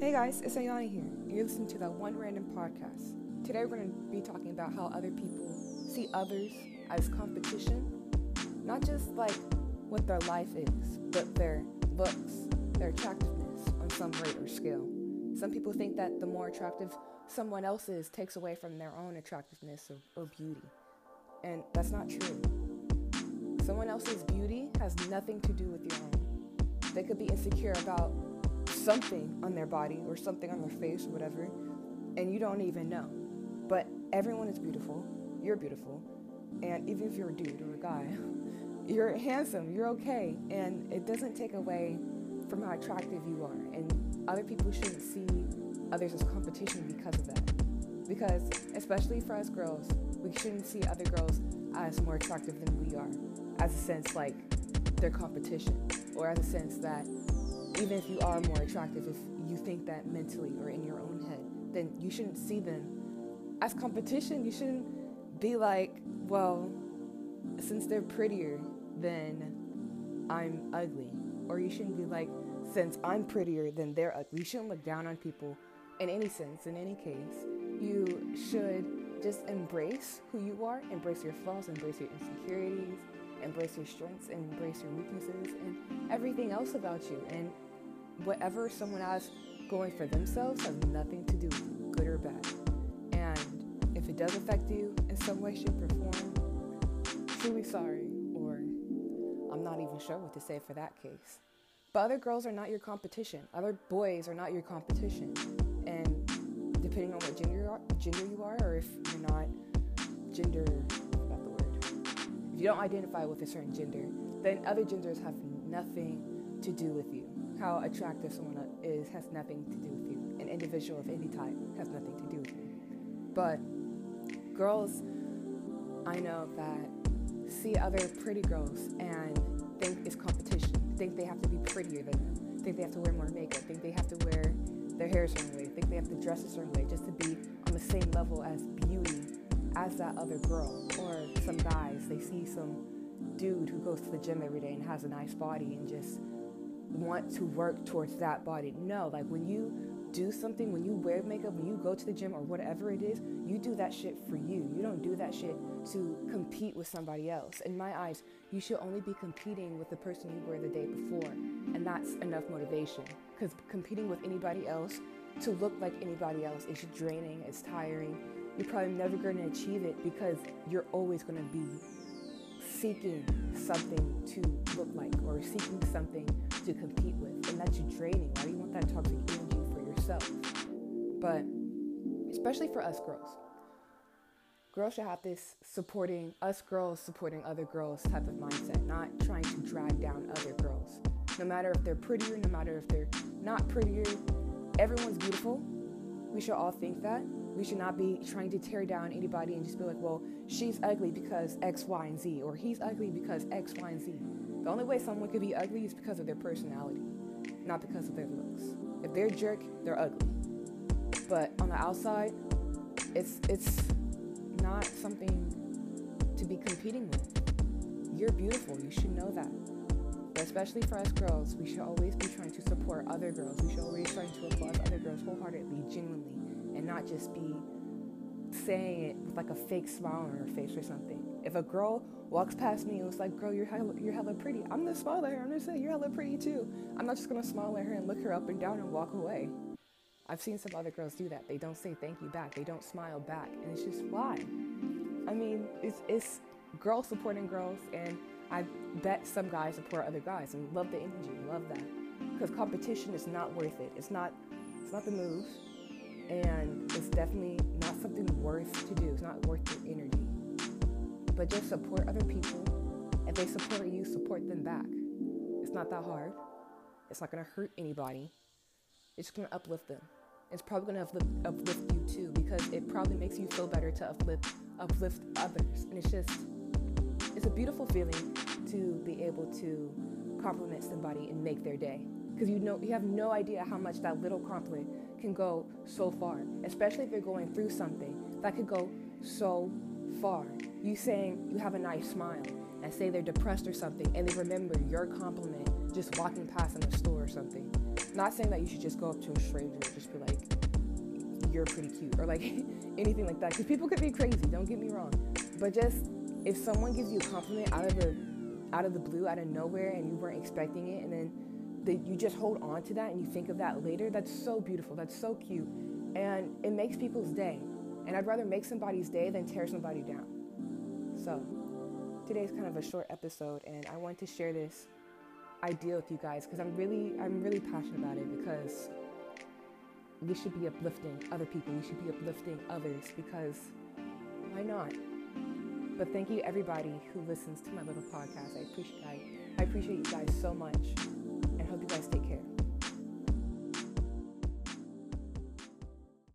Hey guys, it's Ayana here. You're listening to the One Random Podcast. Today we're going to be talking about how other people see others as competition, not just like what their life is, but their looks, their attractiveness on some rate or scale. Some people think that the more attractive someone else is takes away from their own attractiveness or, or beauty. And that's not true. Someone else's beauty has nothing to do with your own. They could be insecure about something on their body or something on their face or whatever, and you don't even know. But everyone is beautiful. You're beautiful. And even if you're a dude or a guy, you're handsome, you're okay. And it doesn't take away from how attractive you are. And other people shouldn't see others as competition because of that. Because, especially for us girls, we shouldn't see other girls as more attractive than we are, as a sense like they're competition, or as a sense that even if you are more attractive, if you think that mentally or in your own head, then you shouldn't see them as competition. You shouldn't be like, well, since they're prettier, then I'm ugly. Or you shouldn't be like, since I'm prettier, then they're ugly. You shouldn't look down on people in any sense, in any case. You should just embrace who you are, embrace your flaws, embrace your insecurities, embrace your strengths, and embrace your weaknesses, and everything else about you. And whatever someone has going for themselves has nothing to do with good or bad. And if it does affect you in some way, shape, or form, truly sorry, or I'm not even sure what to say for that case. But other girls are not your competition. Other boys are not your competition. And depending on what gender you are, gender you are or if you're not gender, about the word, if you don't identify with a certain gender, then other genders have nothing to do with you how attractive someone is has nothing to do with you. An individual of any type has nothing to do with you. But girls, I know that see other pretty girls and think it's competition. Think they have to be prettier than them. Think they have to wear more makeup. Think they have to wear their hair a certain way. Think they have to dress a certain way just to be on the same level as beauty as that other girl. Or some guys, they see some dude who goes to the gym every day and has a nice body and just want to work towards that body. No, like when you do something, when you wear makeup, when you go to the gym or whatever it is, you do that shit for you. You don't do that shit to compete with somebody else. In my eyes, you should only be competing with the person you were the day before. And that's enough motivation. Because competing with anybody else to look like anybody else is draining, it's tiring. You're probably never going to achieve it because you're always going to be seeking something to look like or seeking something to compete with. And that's draining. Why do you want that toxic energy for yourself? But especially for us girls, girls should have this supporting us girls supporting other girls type of mindset, not trying to drag down other girls. No matter if they're prettier, no matter if they're not prettier, everyone's beautiful. We should all think that. We should not be trying to tear down anybody and just be like, well, she's ugly because X, Y, and Z, or he's ugly because X, Y, and Z. The only way someone could be ugly is because of their personality, not because of their looks. If they're a jerk, they're ugly. But on the outside, it's it's not something to be competing with. You're beautiful. You should know that. But especially for us girls, we should always be trying to support other girls. We should always try to applaud other girls wholeheartedly, genuinely and not just be saying it with like a fake smile on her face or something. If a girl walks past me and was like, "Girl, you're hella, you're hella pretty," I'm gonna smile at her. I'm gonna say, "You're hella pretty too." I'm not just gonna smile at her and look her up and down and walk away. I've seen some other girls do that. They don't say thank you back. They don't smile back, and it's just why. I mean, it's it's girls supporting girls, and I bet some guys support other guys and love the energy, love that, because competition is not worth it. It's not it's not the move and it's definitely not something worth to do. It's not worth your energy. But just support other people. If they support you, support them back. It's not that hard. It's not gonna hurt anybody. It's gonna uplift them. It's probably gonna uplift, uplift you too because it probably makes you feel better to uplift uplift others. And it's just it's a beautiful feeling to be able to compliment somebody and make their day because you know you have no idea how much that little compliment can go so far, especially if you're going through something that could go so far. You saying you have a nice smile and say they're depressed or something, and they remember your compliment just walking past in a store or something. Not saying that you should just go up to a stranger and just be like, you're pretty cute, or like anything like that. Because people could be crazy, don't get me wrong. But just if someone gives you a compliment out of the out of the blue, out of nowhere, and you weren't expecting it, and then the, you just hold on to that and you think of that later, that's so beautiful. That's so cute. And it makes people's day. And I'd rather make somebody's day than tear somebody down. So, today's kind of a short episode, and I want to share this idea with you guys because I'm really, I'm really passionate about it because we should be uplifting other people. We should be uplifting others because why not? But thank you everybody who listens to my little podcast. I appreciate I, I appreciate you guys so much and hope you guys take care.